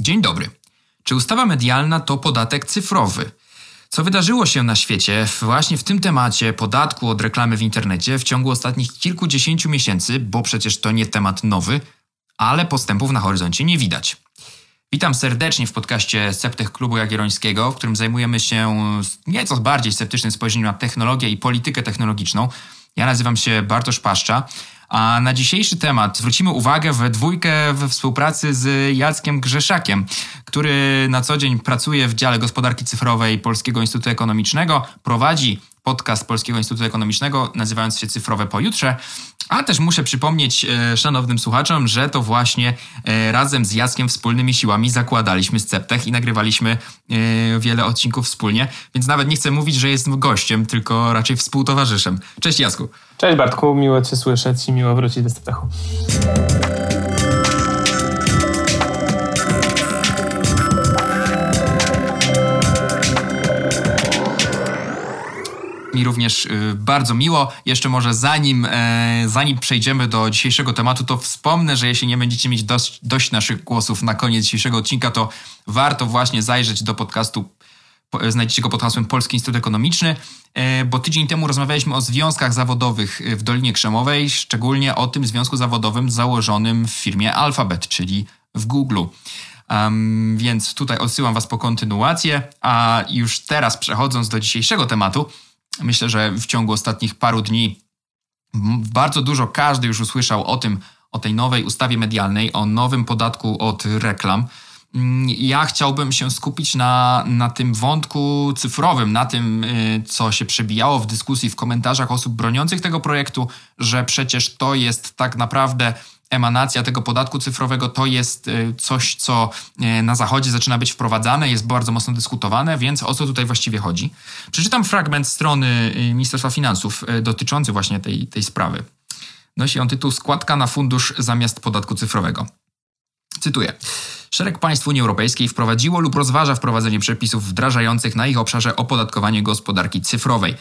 Dzień dobry. Czy ustawa medialna to podatek cyfrowy? Co wydarzyło się na świecie właśnie w tym temacie podatku od reklamy w internecie w ciągu ostatnich kilkudziesięciu miesięcy, bo przecież to nie temat nowy, ale postępów na horyzoncie nie widać. Witam serdecznie w podcaście Septech Klubu Jagiellońskiego, w którym zajmujemy się nieco bardziej sceptycznym spojrzeniem na technologię i politykę technologiczną. Ja nazywam się Bartosz Paszcza, a na dzisiejszy temat zwrócimy uwagę we dwójkę we współpracy z Jackiem Grzeszakiem, który na co dzień pracuje w dziale gospodarki cyfrowej Polskiego Instytutu Ekonomicznego, prowadzi podcast Polskiego Instytutu Ekonomicznego nazywając się Cyfrowe Pojutrze. A też muszę przypomnieć e, szanownym słuchaczom, że to właśnie e, razem z Jackiem wspólnymi siłami zakładaliśmy Sceptech i nagrywaliśmy e, wiele odcinków wspólnie, więc nawet nie chcę mówić, że jestem gościem, tylko raczej współtowarzyszem. Cześć Jacku. Cześć Bartku, miło Cię słyszeć i miło wrócić do Sceptechu. Mi również y, bardzo miło. Jeszcze może zanim, e, zanim przejdziemy do dzisiejszego tematu, to wspomnę, że jeśli nie będziecie mieć dość, dość naszych głosów na koniec dzisiejszego odcinka, to warto właśnie zajrzeć do podcastu Znajdziecie go pod hasłem Polski Instytut Ekonomiczny, e, bo tydzień temu rozmawialiśmy o związkach zawodowych w Dolinie Krzemowej, szczególnie o tym związku zawodowym założonym w firmie Alphabet, czyli w Google. Um, więc tutaj odsyłam Was po kontynuację, a już teraz przechodząc do dzisiejszego tematu, Myślę, że w ciągu ostatnich paru dni bardzo dużo każdy już usłyszał o tym, o tej nowej ustawie medialnej, o nowym podatku od reklam. Mm, ja chciałbym się skupić na, na tym wątku cyfrowym, na tym, y, co się przebijało w dyskusji, w komentarzach osób broniących tego projektu, że przecież to jest tak naprawdę emanacja tego podatku cyfrowego to jest y, coś, co y, na Zachodzie zaczyna być wprowadzane, jest bardzo mocno dyskutowane, więc o co tutaj właściwie chodzi? Przeczytam fragment strony y, Ministerstwa Finansów dotyczący właśnie tej, tej sprawy. Nosi on tytuł Składka na fundusz zamiast podatku cyfrowego. Cytuję. Szereg państw Unii Europejskiej wprowadziło lub rozważa wprowadzenie przepisów wdrażających na ich obszarze opodatkowanie gospodarki cyfrowej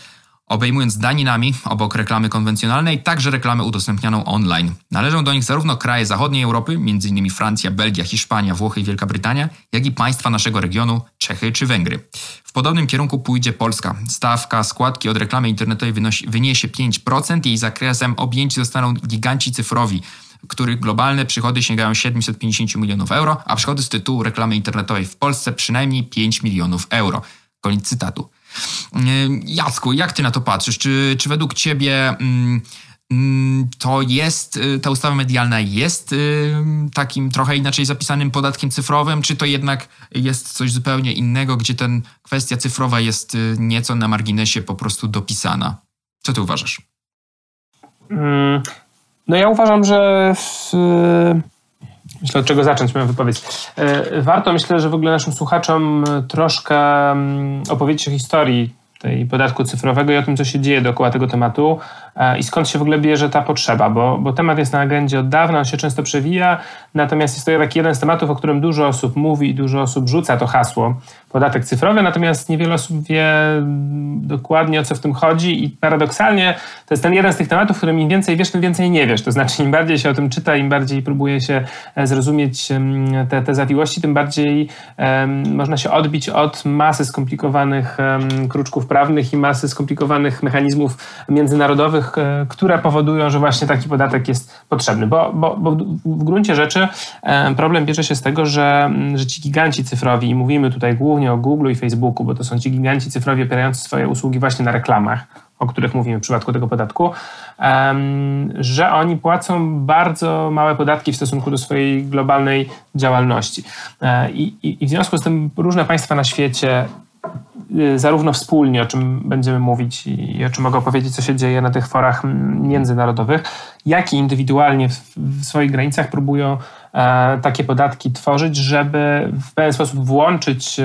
obejmując daninami obok reklamy konwencjonalnej także reklamę udostępnianą online. Należą do nich zarówno kraje zachodniej Europy, m.in. Francja, Belgia, Hiszpania, Włochy i Wielka Brytania, jak i państwa naszego regionu, Czechy czy Węgry. W podobnym kierunku pójdzie Polska. Stawka składki od reklamy internetowej wynosi, wyniesie 5%, jej zakresem objęci zostaną giganci cyfrowi, których globalne przychody sięgają 750 milionów euro, a przychody z tytułu reklamy internetowej w Polsce przynajmniej 5 milionów euro. Koniec cytatu. Jacku, jak ty na to patrzysz? Czy, czy według ciebie mm, mm, to jest, y, ta ustawa medialna jest y, takim trochę inaczej zapisanym podatkiem cyfrowym, czy to jednak jest coś zupełnie innego, gdzie ten kwestia cyfrowa jest y, nieco na marginesie po prostu dopisana? Co ty uważasz? Mm, no ja uważam, że Myślę, od czego zacząć moją wypowiedź. E, warto, myślę, że w ogóle naszym słuchaczom troszkę mm, opowiedzieć o historii tej podatku cyfrowego i o tym, co się dzieje dookoła tego tematu i skąd się w ogóle bierze ta potrzeba, bo, bo temat jest na agendzie od dawna, on się często przewija, natomiast jest to taki jeden z tematów, o którym dużo osób mówi i dużo osób rzuca to hasło podatek cyfrowy, natomiast niewiele osób wie dokładnie o co w tym chodzi i paradoksalnie to jest ten jeden z tych tematów, w którym im więcej wiesz, tym więcej nie wiesz. To znaczy im bardziej się o tym czyta, im bardziej próbuje się e, zrozumieć te, te zawiłości, tym bardziej um, można się odbić od masy skomplikowanych um, kruczków prawnych i masy skomplikowanych mechanizmów międzynarodowych, e, które powodują, że właśnie taki podatek jest potrzebny. Bo, bo, bo w gruncie rzeczy e, problem bierze się z tego, że, że ci giganci cyfrowi, i mówimy tutaj głównie o Google i Facebooku, bo to są ci giganci cyfrowi opierający swoje usługi właśnie na reklamach, o których mówimy w przypadku tego podatku, że oni płacą bardzo małe podatki w stosunku do swojej globalnej działalności. E, I, w związku z tym różne państwa na świecie zarówno wspólnie, o czym będziemy mówić i o czym mogę opowiedzieć, co się dzieje na tych forach międzynarodowych, jak i indywidualnie w, w swoich granicach próbują takie podatki tworzyć, żeby w pewien sposób włączyć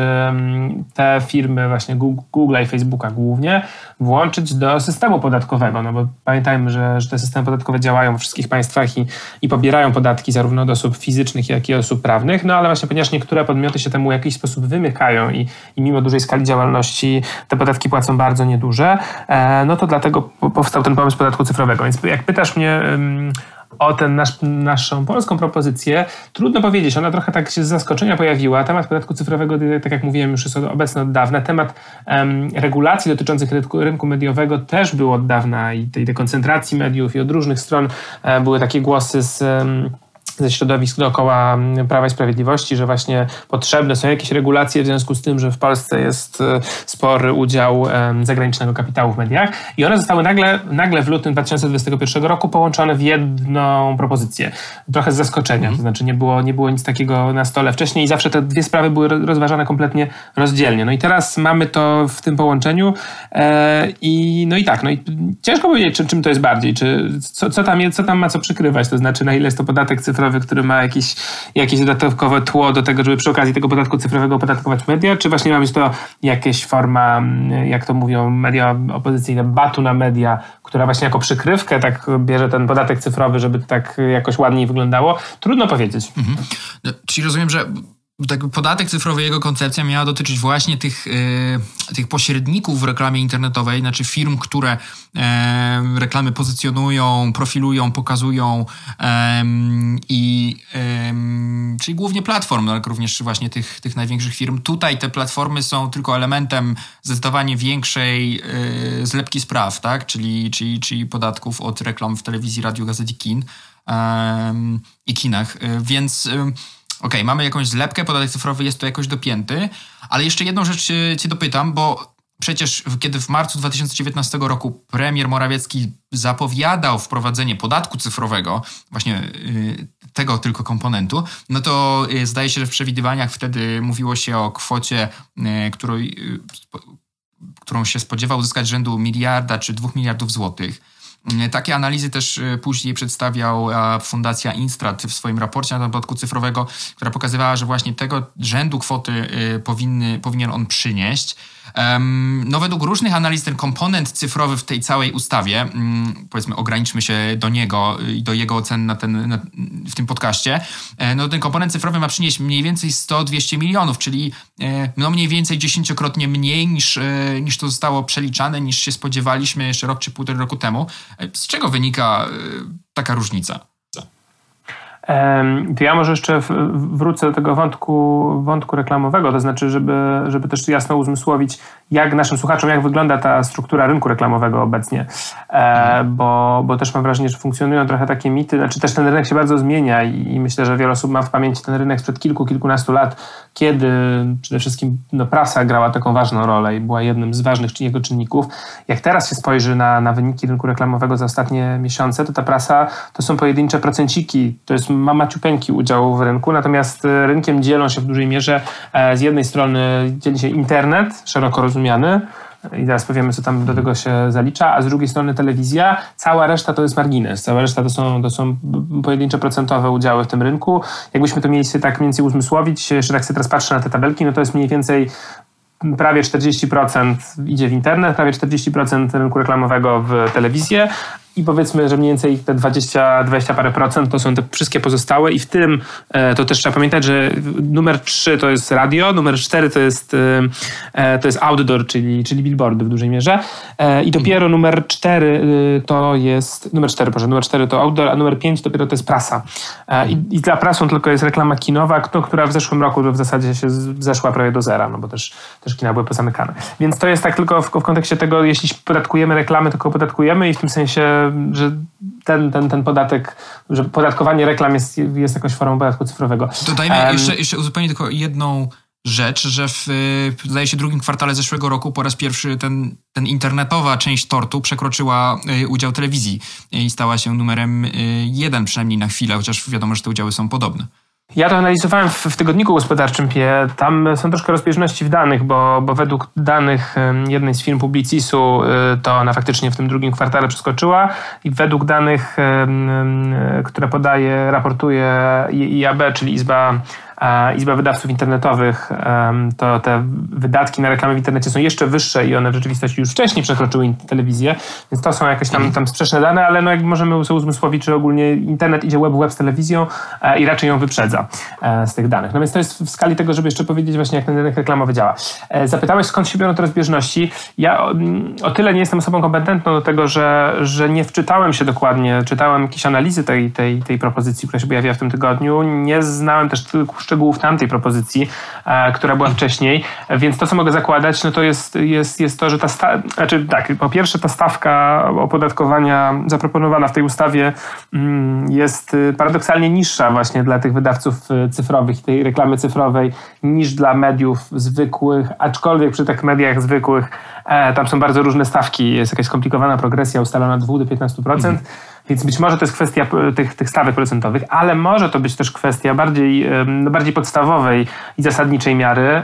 te firmy, właśnie Google i Facebooka głównie, włączyć do systemu podatkowego. No bo pamiętajmy, że, że te systemy podatkowe działają we wszystkich państwach i, i pobierają podatki zarówno od osób fizycznych, jak i osób prawnych, no ale właśnie ponieważ niektóre podmioty się temu w jakiś sposób wymykają i, i mimo dużej skali działalności te podatki płacą bardzo nieduże, e, no to dlatego powstał ten pomysł podatku cyfrowego. Więc jak pytasz mnie o tę nasz, naszą polską propozycję, trudno powiedzieć. Ona trochę tak się z zaskoczenia pojawiła. Temat podatku cyfrowego, tak jak mówiłem, już jest obecny od dawna. Temat um, regulacji dotyczących rynku, rynku, mediowego też był od dawna i tej dekoncentracji mediów i od różnych stron um, były takie głosy z... Um, ze środowisk dookoła mm, Prawa i Sprawiedliwości, że właśnie potrzebne są jakieś regulacje w związku z tym, że w Polsce jest e, spory udział zagranicznego kapitału w mediach i one zostały nagle, nagle w lutym 2021 roku połączone w jedną propozycję. Trochę z zaskoczenia, to znaczy nie było, nie było nic takiego na stole wcześniej i zawsze te dwie sprawy były rozważane kompletnie rozdzielnie. No i teraz mamy to w tym połączeniu e, i no i tak, no i ciężko powiedzieć, czym, czym to jest bardziej, czy co, co, tam, co tam ma co przykrywać, to znaczy na ile jest to podatek cyfrowy cyfrowy, który ma jakieś, jakieś dodatkowe tło do tego, żeby przy okazji tego podatku cyfrowego opodatkować media, czy właśnie ma być to jakaś forma, jak to mówią media opozycyjne, batu na media, która właśnie jako przykrywkę tak bierze ten podatek cyfrowy, żeby tak jakoś ładniej wyglądało? Trudno powiedzieć. Mhm. No, czyli rozumiem, że tak podatek cyfrowy, jego koncepcja miała dotyczyć właśnie tych, e, tych pośredników w reklamie internetowej, znaczy firm, które e, reklamy pozycjonują, profilują, pokazują i czyli głównie platform, ale również właśnie tych, tych największych firm. Tutaj te platformy są tylko elementem zdecydowanie większej e, zlepki spraw, tak? czyli, czyli, czyli podatków od reklam w telewizji, radio, gazet i kin i kinach, więc OK, mamy jakąś zlepkę, podatek cyfrowy jest to jakoś dopięty, ale jeszcze jedną rzecz cię dopytam, bo przecież kiedy w marcu 2019 roku premier Morawiecki zapowiadał wprowadzenie podatku cyfrowego, właśnie y, tego tylko komponentu, no to y, zdaje się, że w przewidywaniach wtedy mówiło się o kwocie, y, którą, którą się spodziewał uzyskać rzędu miliarda czy dwóch miliardów złotych. E, takie analizy też e, później przedstawiał Fundacja Instrat w swoim raporcie na podatku cyfrowego, która pokazywała, że właśnie tego rzędu kwoty e, powinny, powinien on przynieść. No według różnych analiz ten komponent cyfrowy w tej całej ustawie, mm, powiedzmy ograniczmy się do niego i do jego ocen na ten, na, w tym podcaście, no ten komponent cyfrowy ma przynieść mniej więcej 100-200 milionów, czyli no mniej więcej dziesięciokrotnie mniej niż, niż to zostało przeliczane, niż się spodziewaliśmy jeszcze rok czy półtorej roku temu. Z czego wynika taka różnica? To ja może jeszcze wrócę do tego wątku, wątku reklamowego, to znaczy, żeby, żeby też jasno uzmysłowić, jak naszym słuchaczom, jak wygląda ta struktura rynku reklamowego obecnie, e, bo, bo też mam wrażenie, że funkcjonują trochę takie mity, znaczy też ten rynek się bardzo zmienia i, myślę, że wiele osób ma w pamięci ten rynek sprzed kilku, kilkunastu lat, kiedy przede wszystkim no, prasa grała taką ważną rolę i była jednym z ważnych jego czynników. Jak teraz się spojrzy na, na wyniki rynku reklamowego za ostatnie miesiące, to ta prasa to są pojedyncze procenciki, to jest ma maciupeńki udział w rynku, natomiast e, rynkiem dzielą się w dużej mierze e, z jednej strony dzieli się internet, szeroko rozumiany, i teraz powiemy, co tam do tego się zalicza, a z drugiej strony telewizja, cała reszta to jest margines, cała reszta to są, to są pojedyncze procentowe udziały w tym rynku. Jakbyśmy to mieli sobie tak mniej więcej uzmysłowić, jeszcze tak sobie teraz patrzę na te tabelki, no to jest mniej więcej prawie 40% idzie w internet, prawie 40% rynku reklamowego w telewizję, i powiedzmy, że mniej więcej te 20, 20 parę procent to są te wszystkie pozostałe i w tym e, to też trzeba pamiętać, że numer 3 to jest radio, numer 4 to jest, e, e, to jest outdoor, czyli, czyli billboardy w dużej mierze i dopiero numer 4 to jest, numer 4, proszę, numer 4 to outdoor, a numer 5 dopiero to jest prasa. I, i dla prasą tylko jest reklama kinowa, która w zeszłym roku w zasadzie się zeszła prawie do zera, no bo też, też kina były pozamykane. Więc to jest tak tylko w, w kontekście tego, jeśli podatkujemy reklamy, tylko podatkujemy i w tym sensie że ten, ten, ten podatek, że podatkowanie reklam jest, jest jakąś formą podatku cyfrowego. Dodajmy um, jeszcze, jeszcze uzupełnię tylko jedną rzecz, że w, zdaje się, drugim kwartale zeszłego roku po raz pierwszy ten, ten internetowa część tortu przekroczyła y, udział telewizji i stała się numerem y, jeden przynajmniej na chwilę, chociaż wiadomo, że te udziały są podobne. Ja to analizowałem w, w tygodniku gospodarczym PIE. Tam są troszkę rozbieżności w danych, bo, bo według danych jednej z firm Publicisu y, to ona faktycznie w tym drugim kwartale przeskoczyła i według danych, które podaje, raportuje IAB, czyli Izba Izba Wydawców Internetowych, to te wydatki na reklamy w internecie są jeszcze wyższe i one w rzeczywistości już wcześniej przekroczyły telewizję, więc to są jakieś tam, tam sprzeczne dane, ale no jak możemy sobie uzmysłowić, że ogólnie internet idzie web web z telewizją e, i raczej ją wyprzedza e, z tych danych. No więc to jest w skali tego, żeby jeszcze powiedzieć właśnie, jak ten rynek reklamowy działa. E, zapytałeś, skąd się biorą te rozbieżności. Ja o, tyle nie jestem osobą kompetentną do tego, że, że nie wczytałem się dokładnie, czytałem jakieś analizy tej, tej, tej propozycji, która się pojawiła w tym tygodniu. Nie znałem też szczegółów tamtej propozycji, która była wcześniej, więc to, co mogę zakładać, no to jest, jest, jest to, że ta sta- znaczy tak, po pierwsze ta stawka opodatkowania zaproponowana w tej ustawie mm, jest y, paradoksalnie niższa właśnie dla tych wydawców y, cyfrowych i tej reklamy cyfrowej niż dla mediów zwykłych, aczkolwiek przy tych mediach zwykłych e, tam są bardzo różne stawki, jest jakaś skomplikowana progresja ustalona od 2 do 15%. Mhm. Więc być może to jest kwestia tych, tych stawek procentowych, ale może to być też kwestia bardziej, no bardziej podstawowej i zasadniczej miary,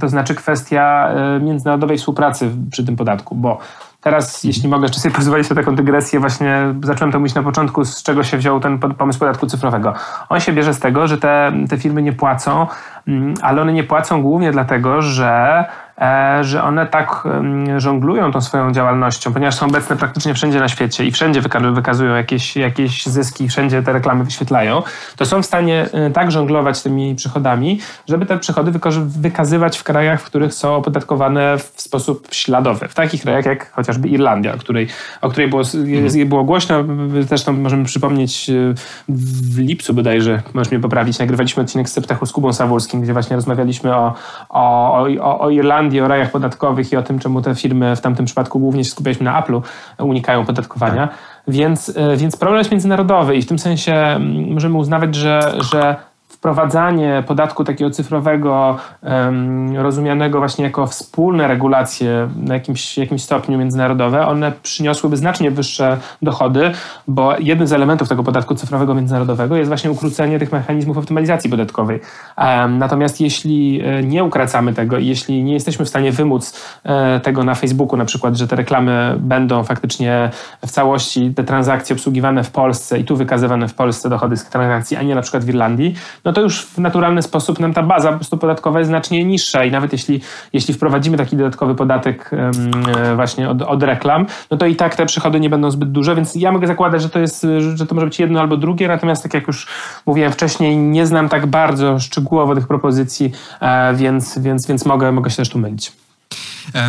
to znaczy kwestia e, międzynarodowej współpracy przy tym podatku, bo Teraz, jeśli mogę jeszcze sobie pozwolić na taką dygresję, właśnie zacząłem to mówić na początku, z czego się wziął ten pomysł podatku cyfrowego. On się bierze z tego, że te, te firmy nie płacą, mm, ale one nie płacą głównie dlatego, że E, że one tak żonglują tą swoją działalnością, ponieważ są obecne praktycznie wszędzie na świecie i wszędzie wykazują jakieś, jakieś zyski, wszędzie te reklamy wyświetlają, to są w stanie e, tak żonglować tymi przychodami, żeby te przychody wykazywać w krajach, w których są opodatkowane w sposób śladowy. W takich krajach jak chociażby Irlandia, o której, o której było, mhm. było głośno. Zresztą możemy przypomnieć e, w lipcu bodajże, możesz mnie poprawić, nagrywaliśmy odcinek z Septechu z Kubą Sawulskim, gdzie właśnie rozmawialiśmy o, o, o, o Irlandii Irlandii, o rajach podatkowych i o tym, czemu te firmy w tamtym przypadku głównie się skupialiśmy na Apple'u, unikają podatkowania. Więc, e, więc problem jest międzynarodowy i w tym sensie mm, możemy uznawać, że, że wprowadzanie podatku takiego cyfrowego, um, rozumianego właśnie jako wspólne regulacje na jakimś, jakimś stopniu międzynarodowe, one przyniosłyby znacznie wyższe dochody, bo jednym z elementów tego podatku cyfrowego międzynarodowego jest właśnie ukrócenie tych mechanizmów optymalizacji podatkowej. Natomiast jeśli e, nie ukracamy tego i jeśli nie jesteśmy w stanie wymóc e, tego na Facebooku na przykład, że te reklamy będą faktycznie w całości, te transakcje obsługiwane w Polsce i tu wykazywane w Polsce dochody z transakcji, a nie na przykład w Irlandii, no to już w naturalny sposób nam ta baza po prostu podatkowa jest znacznie niższa i nawet jeśli, jeśli wprowadzimy taki dodatkowy podatek e, właśnie od, od reklam, no to i tak te przychody nie będą zbyt duże, więc ja mogę zakładać, że to jest, że to może być jedno albo drugie, natomiast tak jak już mówiłem wcześniej, nie znam tak bardzo szczegółowo tych propozycji, e, więc, więc, więc mogę, mogę się też tu mylić.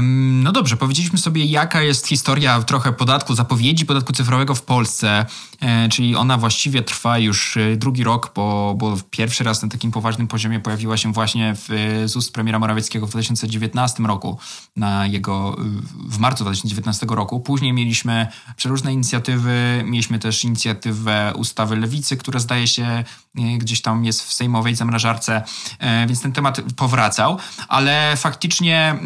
No dobrze, powiedzieliśmy sobie, jaka jest historia trochę podatku, zapowiedzi podatku cyfrowego w Polsce, e, czyli ona właściwie trwa już e, drugi rok, bo, bo pierwszy raz na takim poważnym poziomie pojawiła się właśnie w, z ust premiera Morawieckiego w 2019 roku, na jego, w marcu 2019 roku. Później mieliśmy przeróżne inicjatywy, mieliśmy też inicjatywę ustawy Lewicy, która zdaje się e, gdzieś tam jest w sejmowej zamrażarce, więc ten temat powracał, ale faktycznie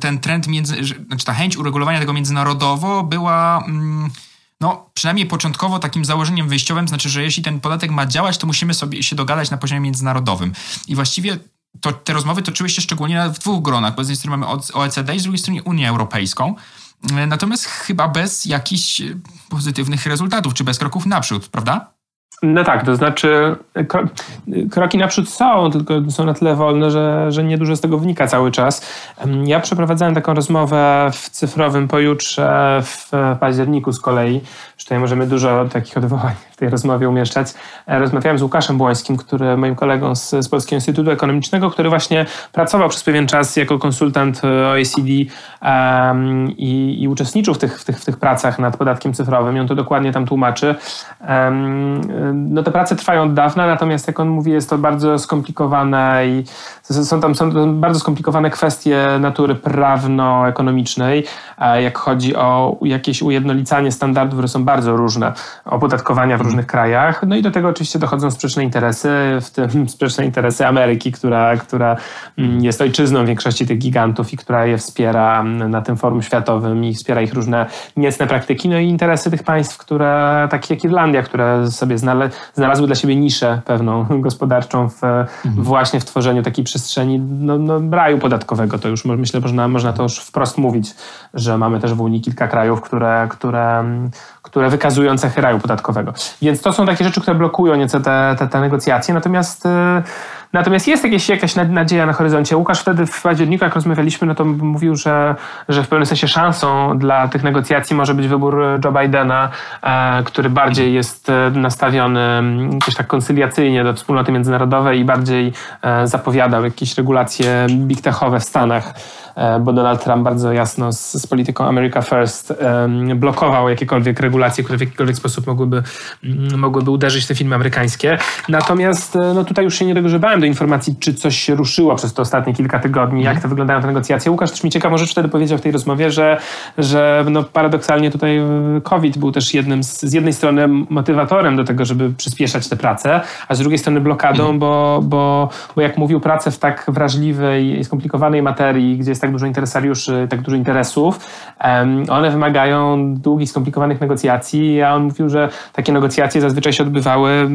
ten trend, między, znaczy ta chęć uregulowania tego międzynarodowo była. Mm, no, przynajmniej początkowo takim założeniem wyjściowym, znaczy, że jeśli ten podatek ma działać, to musimy sobie się dogadać na poziomie międzynarodowym. I właściwie to, te rozmowy toczyły się szczególnie w dwóch gronach, bo z jednej strony mamy OECD i z drugiej strony Unię Europejską. Natomiast chyba bez jakichś pozytywnych rezultatów, czy bez kroków naprzód, prawda? No tak, to znaczy kroki naprzód są, tylko są na tyle wolne, że, że niedużo z tego wynika cały czas. Ja przeprowadzałem taką rozmowę w cyfrowym pojutrze w październiku z kolei, że tutaj możemy dużo takich odwołań tej rozmowie umieszczać. E, rozmawiałem z Łukaszem Błońskim, który moim kolegą z, z Polskiego Instytutu Ekonomicznego, który właśnie pracował przez pewien czas jako konsultant e, OECD um, i, i, uczestniczył w tych, w, tych, w tych pracach nad podatkiem cyfrowym i on to dokładnie tam tłumaczy. Um, no te prace trwają od dawna, natomiast jak on mówi, jest to bardzo skomplikowane i są tam są bardzo skomplikowane kwestie natury prawno-ekonomicznej, jak chodzi o jakieś ujednolicanie standardów, które są bardzo różne, opodatkowania w różnych krajach. No i do tego oczywiście dochodzą sprzeczne interesy, w tym sprzeczne interesy Ameryki, która, która mm, jest ojczyzną większości tych gigantów i która je wspiera na tym forum światowym i wspiera ich różne niecne praktyki. No i interesy tych państw, które, takie jak Irlandia, które sobie znalazły znalazły dla siebie niszę pewną gospodarczą w, mhm. właśnie w tworzeniu takiej przestrzeni no, no, raju podatkowego. To już myślę, można, można to już wprost mówić, że mamy też w Unii kilka krajów, które, które, które wykazują cechy raju podatkowego. Więc to są takie rzeczy, które blokują nieco te, te, te negocjacje. Natomiast y, Natomiast jest jakieś, jakaś nadzieja na horyzoncie. Łukasz wtedy w październiku, jak rozmawialiśmy, no to mówił, że, że w pewnym sensie szansą dla tych negocjacji może być wybór Joe Bidena, e, który bardziej jest e, nastawiony jakoś tak koncyliacyjnie do wspólnoty międzynarodowej i bardziej e, zapowiadał jakieś regulacje big techowe w Stanach. E, bo Donald Trump bardzo jasno z, z polityką America First blokował jakiekolwiek regulacje, które w jakikolwiek sposób mogłyby, mogłyby uderzyć te firmy amerykańskie. Natomiast e, no tutaj już się nie dogrzebałem do informacji, czy coś się ruszyło przez te ostatnie kilka tygodni, jak to wyglądają te negocjacje. Łukasz też mi ciekawą rzecz wtedy powiedział w tej rozmowie, że, że no paradoksalnie tutaj e, COVID był też jednym z, z jednej strony motywatorem do tego, żeby przyspieszać tę pracę, a z drugiej strony blokadą, mhm. bo, bo, bo jak mówił, pracę w tak wrażliwej i skomplikowanej materii, gdzie jest tak dużo interesariuszy, tak dużo interesów. One wymagają długich, skomplikowanych negocjacji, a on mówił, że takie negocjacje zazwyczaj się odbywały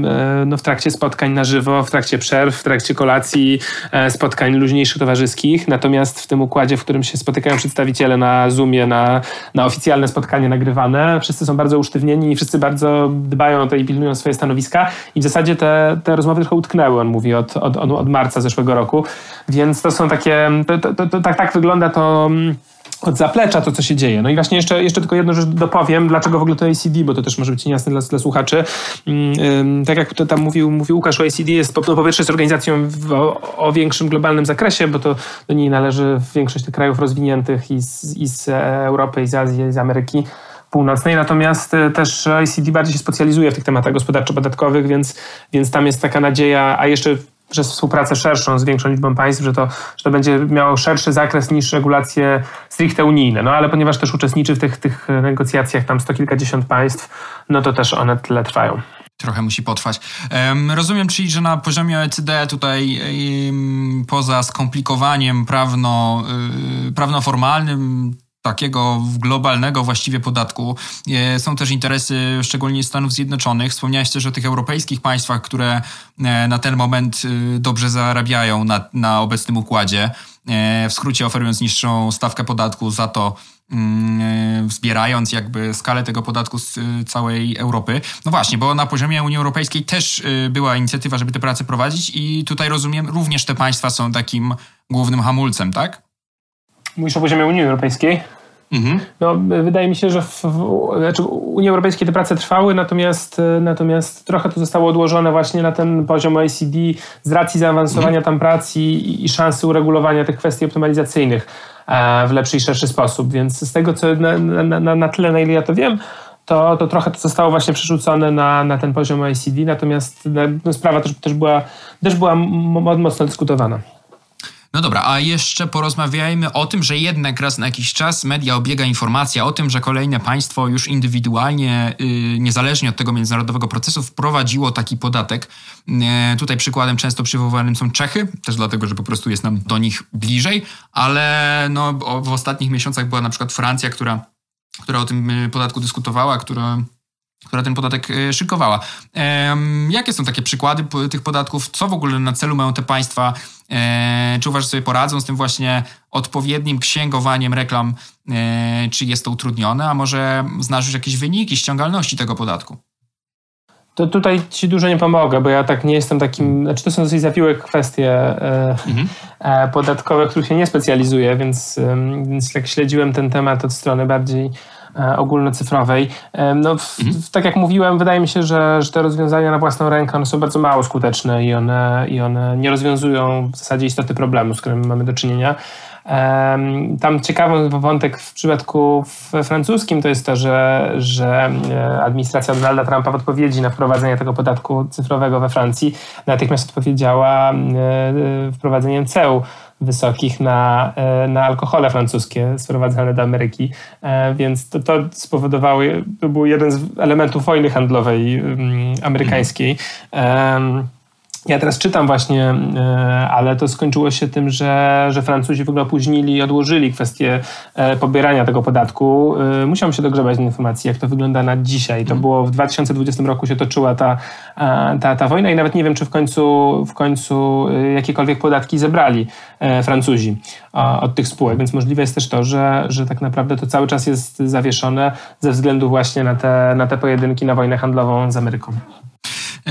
no, w trakcie spotkań na żywo, w trakcie przerw, w trakcie kolacji, e, spotkań luźniejszych, towarzyskich. Natomiast w tym układzie, w którym się spotykają przedstawiciele na Zoomie, na, na oficjalne spotkanie nagrywane, wszyscy są bardzo usztywnieni i wszyscy bardzo dbają o to i pilnują swoje stanowiska. I w zasadzie te, te rozmowy trochę utknęły, on mówi, od, od, od marca zeszłego roku. Więc to są takie, to, to, to tak, tak wygląda to mm, od zaplecza to, co się dzieje. No i właśnie jeszcze, jeszcze tylko jedną rzecz dopowiem, dlaczego w ogóle to ACD, bo to też może być niejasne dla, dla słuchaczy. Mm, tak jak to tam mówił, mówił Łukasz, ACD jest po, no po pierwsze jest organizacją w, o, o, większym globalnym zakresie, bo to do niej należy większość tych krajów rozwiniętych i z, i z Europy, i z Azji, i z Ameryki. Północnej, natomiast e, też ICD bardziej się specjalizuje w tych tematach gospodarczo-podatkowych, więc, więc tam jest taka nadzieja, a jeszcze przez współpracę szerszą z większą liczbą państw, że to, że to będzie miało szerszy zakres niż regulacje stricte unijne. No ale ponieważ też uczestniczy w tych, tych negocjacjach tam sto kilkadziesiąt państw, no to też one tyle trwają trochę musi potrwać. Rozumiem, czyli, że na poziomie OECD tutaj poza skomplikowaniem prawno, y, prawnoformalnym takiego globalnego właściwie podatku. E, są też interesy szczególnie Stanów Zjednoczonych. Wspomniałeś też o tych europejskich państwach, które e, na ten moment e, dobrze zarabiają na, na obecnym układzie. W skrócie oferując niższą stawkę podatku za to, mm, zbierając jakby skalę tego podatku z całej Europy. No właśnie, bo na poziomie Unii Europejskiej też była inicjatywa, żeby te prace prowadzić i tutaj rozumiem, również te państwa są takim głównym hamulcem, tak? Mówisz o poziomie Unii Europejskiej? Mhm. No, wydaje mi się, że w, w znaczy Unii Europejskiej te prace trwały, natomiast, natomiast trochę to zostało odłożone właśnie na ten poziom OECD z racji zaawansowania mhm. tam prac i, i szansy uregulowania tych kwestii optymalizacyjnych e, w lepszy i szerszy sposób. Więc z tego, co na, na, na, na tyle, na ile ja to wiem, to, to trochę to zostało właśnie przerzucone na, na ten poziom OECD, natomiast no, sprawa też, też, była, też była mocno dyskutowana. No dobra, a jeszcze porozmawiajmy o tym, że jednak raz na jakiś czas media obiega informacja o tym, że kolejne państwo już indywidualnie, yy, niezależnie od tego międzynarodowego procesu, wprowadziło taki podatek. Yy, tutaj przykładem często przywoływanym są Czechy, też dlatego, że po prostu jest nam do nich bliżej, ale no, w ostatnich miesiącach była na przykład Francja, która, która o tym y, podatku dyskutowała, która która ten podatek e, szykowała. Jakie są takie przykłady tych podatków? Co w ogóle na celu mają te państwa? E, czy uważasz, że sobie poradzą z tym właśnie odpowiednim księgowaniem reklam? E, czy jest to utrudnione? A może znasz już jakieś wyniki ściągalności tego podatku? To tutaj ci dużo nie pomogę, bo ja tak nie jestem takim. Znaczy, to są dosyć zawiłe kwestie mhm. podatkowe, których się nie specjalizuję, więc, więc jak śledziłem ten temat od strony bardziej ogólnocyfrowej. E, no, w, mhm. tak jak mówiłem, wydaje mi się, że, że te rozwiązania na własną rękę one są bardzo mało skuteczne i one, i one nie rozwiązują w zasadzie istoty problemu, z którym mamy do czynienia. Tam ciekawy wątek w przypadku francuskim to jest to, że, że e, administracja Donalda Trumpa w odpowiedzi na wprowadzenie tego podatku cyfrowego we Francji natychmiast odpowiedziała wprowadzeniem ceł wysokich na, e, na alkohole francuskie sprowadzane do Ameryki, e, więc to, to spowodowało, to był jeden z elementów wojny handlowej mm, amerykańskiej. Mhm. Ja teraz czytam właśnie, e, ale to skończyło się tym, że, że Francuzi w ogóle opóźnili i odłożyli kwestię e, pobierania tego podatku. E, musiałem się dogrzebać informacji, jak to wygląda na dzisiaj. To mhm. było w 2020 roku się toczyła ta, ta, ta wojna i nawet nie wiem, czy w końcu, w końcu jakiekolwiek podatki zebrali Francuzi od tych spółek, więc możliwe jest też to, że, że tak naprawdę to cały czas jest zawieszone ze względu właśnie na te, na te pojedynki, na wojnę handlową z Ameryką.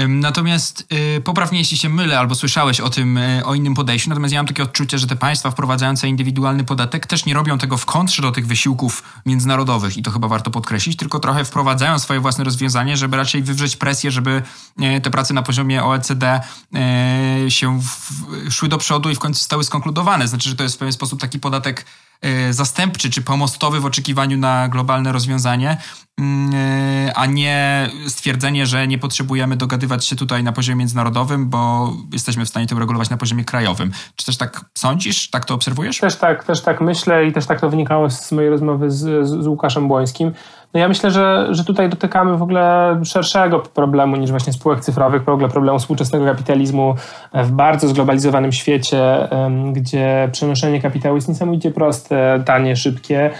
Natomiast y, poprawnie, jeśli się mylę, albo słyszałeś o tym, y, o innym podejściu, natomiast ja mam takie odczucie, że te państwa wprowadzające indywidualny podatek też nie robią tego w kontrze do tych wysiłków międzynarodowych i to chyba warto podkreślić, tylko trochę wprowadzają swoje własne rozwiązanie, żeby raczej wywrzeć presję, żeby y, te prace na poziomie OECD się szły do przodu i w końcu stały skonkludowane. Znaczy, że to jest w pewien sposób taki podatek E, zastępczy czy pomostowy w oczekiwaniu na globalne rozwiązanie, mm, e, a nie stwierdzenie, że nie potrzebujemy dogadywać się tutaj na poziomie międzynarodowym, bo jesteśmy w stanie to regulować na poziomie krajowym. Czy też tak sądzisz? Tak to obserwujesz? Też tak, też tak myślę i też tak to wynikało z mojej rozmowy z, z Łukaszem Błońskim. No ja myślę, że, że tutaj dotykamy w ogóle szerszego problemu niż właśnie spółek cyfrowych, w ogóle problemu współczesnego kapitalizmu w bardzo zglobalizowanym świecie, gdzie przenoszenie kapitału jest niesamowicie proste, tanie, szybkie,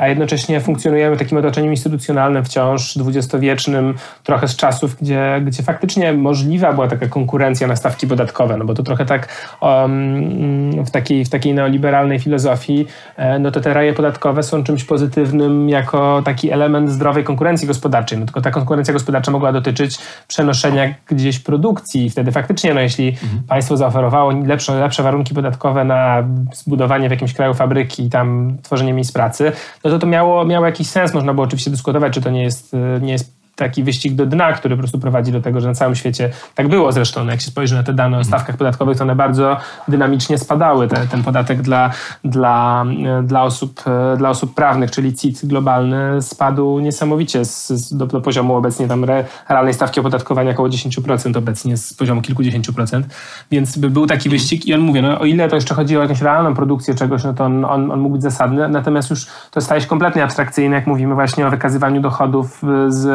a jednocześnie funkcjonujemy w takim otoczeniu instytucjonalnym wciąż, dwudziestowiecznym, trochę z czasów, gdzie, gdzie faktycznie możliwa była taka konkurencja na stawki podatkowe, no bo to trochę tak um, w, takiej, w takiej neoliberalnej filozofii, e, no to te raje podatkowe są czymś pozytywnym jako taki element zdrowej konkurencji gospodarczej, no tylko ta konkurencja gospodarcza mogła dotyczyć przenoszenia gdzieś produkcji i wtedy faktycznie, no jeśli mhm. państwo zaoferowało lepsze, lepsze warunki podatkowe na zbudowanie w jakimś kraju fabryki i tam tworzenie miejsc pracy, no to to miało, miało jakiś sens. Można było oczywiście dyskutować, czy to nie jest, nie jest taki wyścig do dna, który po prostu prowadzi do tego, że na całym świecie tak było zresztą. No jak się spojrzy na te dane o stawkach podatkowych, to one bardzo dynamicznie spadały. Te, ten podatek dla, dla, dla, osób, dla osób prawnych, czyli CIT globalny, spadł niesamowicie z, z, do, do, poziomu obecnie tam re, realnej stawki opodatkowania około 10% obecnie z poziomu kilkudziesięciu procent. Więc by był taki wyścig i on mówi, no o ile to jeszcze chodzi o jakąś realną produkcję czegoś, no to on, on, on mógł być zasadny, natomiast już to staje się kompletnie abstrakcyjne, jak mówimy właśnie o wykazywaniu dochodów z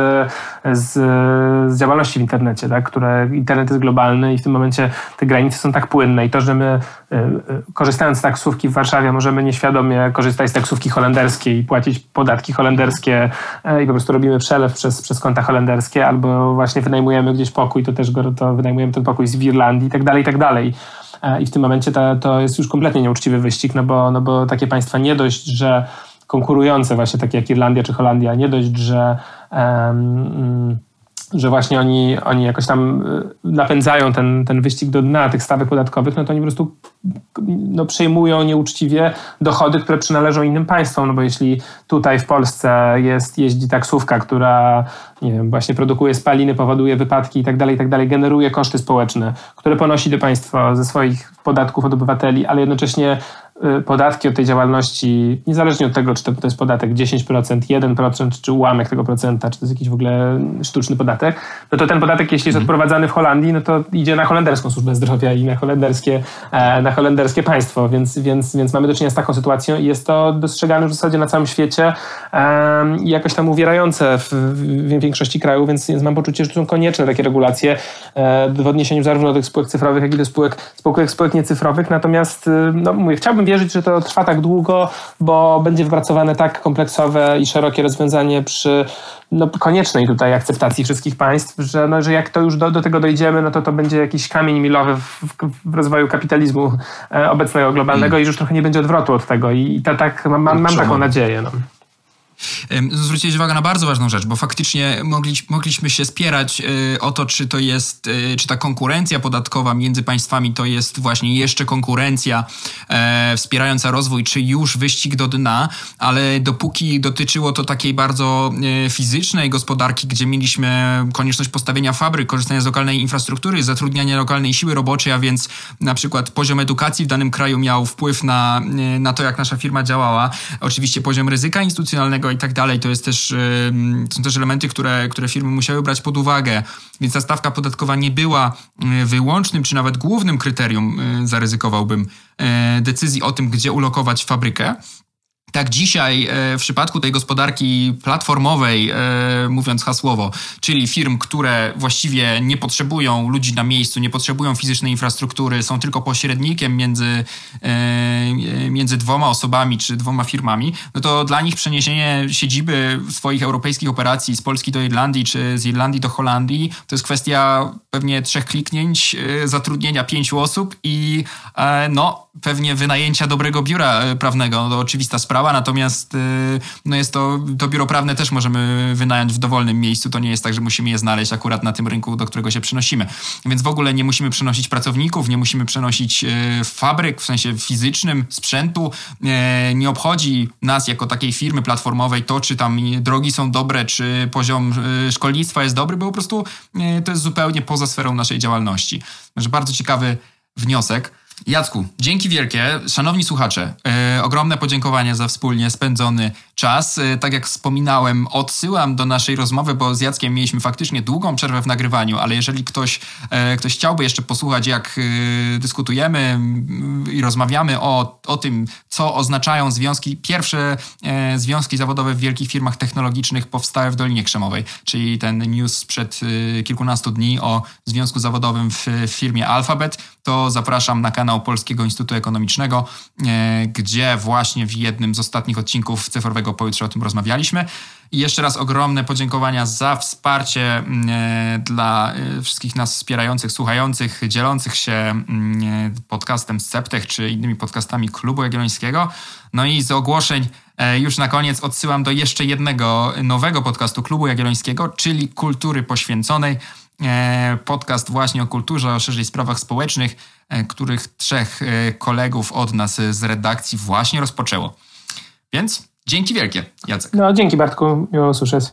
z, z działalności w internecie, tak? które internet jest globalny i w tym momencie te granice są tak płynne i to, że my y, y, korzystając z taksówki w Warszawie możemy nieświadomie korzystać z taksówki holenderskiej i płacić podatki holenderskie y, i po prostu robimy przelew przez, przez konta holenderskie albo właśnie wynajmujemy gdzieś pokój, to też to wynajmujemy ten pokój z Irlandii i tak dalej, i tak dalej. I w tym momencie to, to jest już kompletnie nieuczciwy wyścig, no bo, no bo takie państwa nie dość, że konkurujące właśnie takie jak Irlandia czy Holandia, nie dość, że um, że właśnie oni, oni jakoś tam y, napędzają ten, ten wyścig do dna tych stawek podatkowych, no to oni po prostu no, przejmują nieuczciwie dochody, które przynależą innym państwom, no bo jeśli tutaj w Polsce jest, jeździ taksówka, która nie wiem, właśnie produkuje spaliny, powoduje wypadki i tak dalej, i tak generuje koszty społeczne, które ponosi do państwa ze swoich podatków od obywateli, ale jednocześnie podatki od tej działalności, niezależnie od tego, czy to, to jest podatek 10%, 1%, czy ułamek tego procenta, czy to jest jakiś w ogóle sztuczny podatek, no to ten podatek, jeśli jest mhm. odprowadzany w Holandii, no to idzie na holenderską służbę zdrowia i na holenderskie, e, na holenderskie państwo, więc, więc, więc mamy do czynienia z taką sytuacją i jest to dostrzegane w zasadzie na całym świecie i jakoś tam uwierające w, w, większości krajów, więc, więc mam poczucie, że to są konieczne takie regulacje e, w odniesieniu zarówno do tych spółek cyfrowych, jak i do spółek, spółek, spółek niecyfrowych, natomiast y, no, mówię, chciałbym wierzyć, że to trwa tak długo, bo będzie wypracowane tak kompleksowe i szerokie rozwiązanie przy no, koniecznej tutaj akceptacji wszystkich państw, że, no, że jak to już do, do tego dojdziemy, no to to będzie jakiś kamień milowy w, w rozwoju kapitalizmu e, obecnego, globalnego mm. i już trochę nie będzie odwrotu od tego i, to, tak mam, mam, mam taką nadzieję. No. Zwróciłeś uwagę na bardzo ważną rzecz, bo faktycznie mogliśmy się spierać y, o to, czy to jest, y, czy ta konkurencja podatkowa między państwami to jest właśnie jeszcze konkurencja e, wspierająca rozwój, czy już wyścig do dna, ale dopóki dotyczyło to takiej bardzo e, fizycznej gospodarki, gdzie mieliśmy konieczność postawienia fabryk, korzystania z lokalnej infrastruktury, zatrudniania lokalnej siły roboczej, a więc na przykład poziom edukacji w danym kraju miał wpływ na, e, na to, jak nasza firma działała. Oczywiście poziom ryzyka instytucjonalnego i tak dalej, to jest też, są też elementy, które, które firmy musiały brać pod uwagę, więc ta stawka podatkowa nie była y, wyłącznym czy nawet głównym kryterium, y, zaryzykowałbym, y, decyzji o tym, gdzie ulokować fabrykę. Tak dzisiaj e, w przypadku tej gospodarki platformowej, e, mówiąc hasłowo, czyli firm, które właściwie nie potrzebują ludzi na miejscu, nie potrzebują fizycznej infrastruktury, są tylko pośrednikiem między, e, między dwoma osobami czy dwoma firmami, no to dla nich przeniesienie siedziby swoich europejskich operacji z Polski do Irlandii czy z Irlandii do Holandii to jest kwestia pewnie trzech kliknięć, zatrudnienia pięciu osób i no, pewnie wynajęcia dobrego biura prawnego. No to oczywista sprawa działa, natomiast no jest to, to biuro prawne też możemy wynająć w dowolnym miejscu, to nie jest tak, że musimy je znaleźć akurat na tym rynku, do którego się przenosimy. Więc w ogóle nie musimy przenosić pracowników, nie musimy przenosić fabryk w sensie fizycznym, sprzętu, nie obchodzi nas jako takiej firmy platformowej to, czy tam drogi są dobre, czy poziom szkolnictwa jest dobry, bo po prostu to jest zupełnie poza sferą naszej działalności. Także bardzo ciekawy wniosek. Jacku, dzięki wielkie. Szanowni słuchacze, yy, ogromne podziękowania za wspólnie spędzony czas. Yy, tak jak wspominałem, odsyłam do naszej rozmowy, bo z Jackiem mieliśmy faktycznie długą przerwę w nagrywaniu, ale jeżeli ktoś, yy, ktoś chciałby jeszcze posłuchać, jak dyskutujemy i rozmawiamy o, o tym, co oznaczają związki, pierwsze związki zawodowe w wielkich firmach technologicznych powstałe w Dolinie Krzemowej, czyli ten news sprzed kilkunastu dni o związku zawodowym w firmie Alphabet, to zapraszam na kanał Polskiego Instytutu Ekonomicznego, e, gdzie właśnie w jednym z ostatnich odcinków Cyfrowego Pojutrze o tym rozmawialiśmy. I jeszcze raz ogromne podziękowania za wsparcie mm, e, dla e, wszystkich nas wspierających, słuchających, dzielących się mm, podcastem Septech czy innymi podcastami Klubu Jagiellońskiego. No i z ogłoszeń już na koniec odsyłam do jeszcze jednego nowego podcastu Klubu Jagiellońskiego, czyli Kultury Poświęconej. E, podcast właśnie o kulturze, o szerzej sprawach społecznych, e, których trzech e, kolegów od nas z redakcji właśnie rozpoczęło. Więc dzięki wielkie, Jacek. No, dzięki Bartku, miło usłyszeć.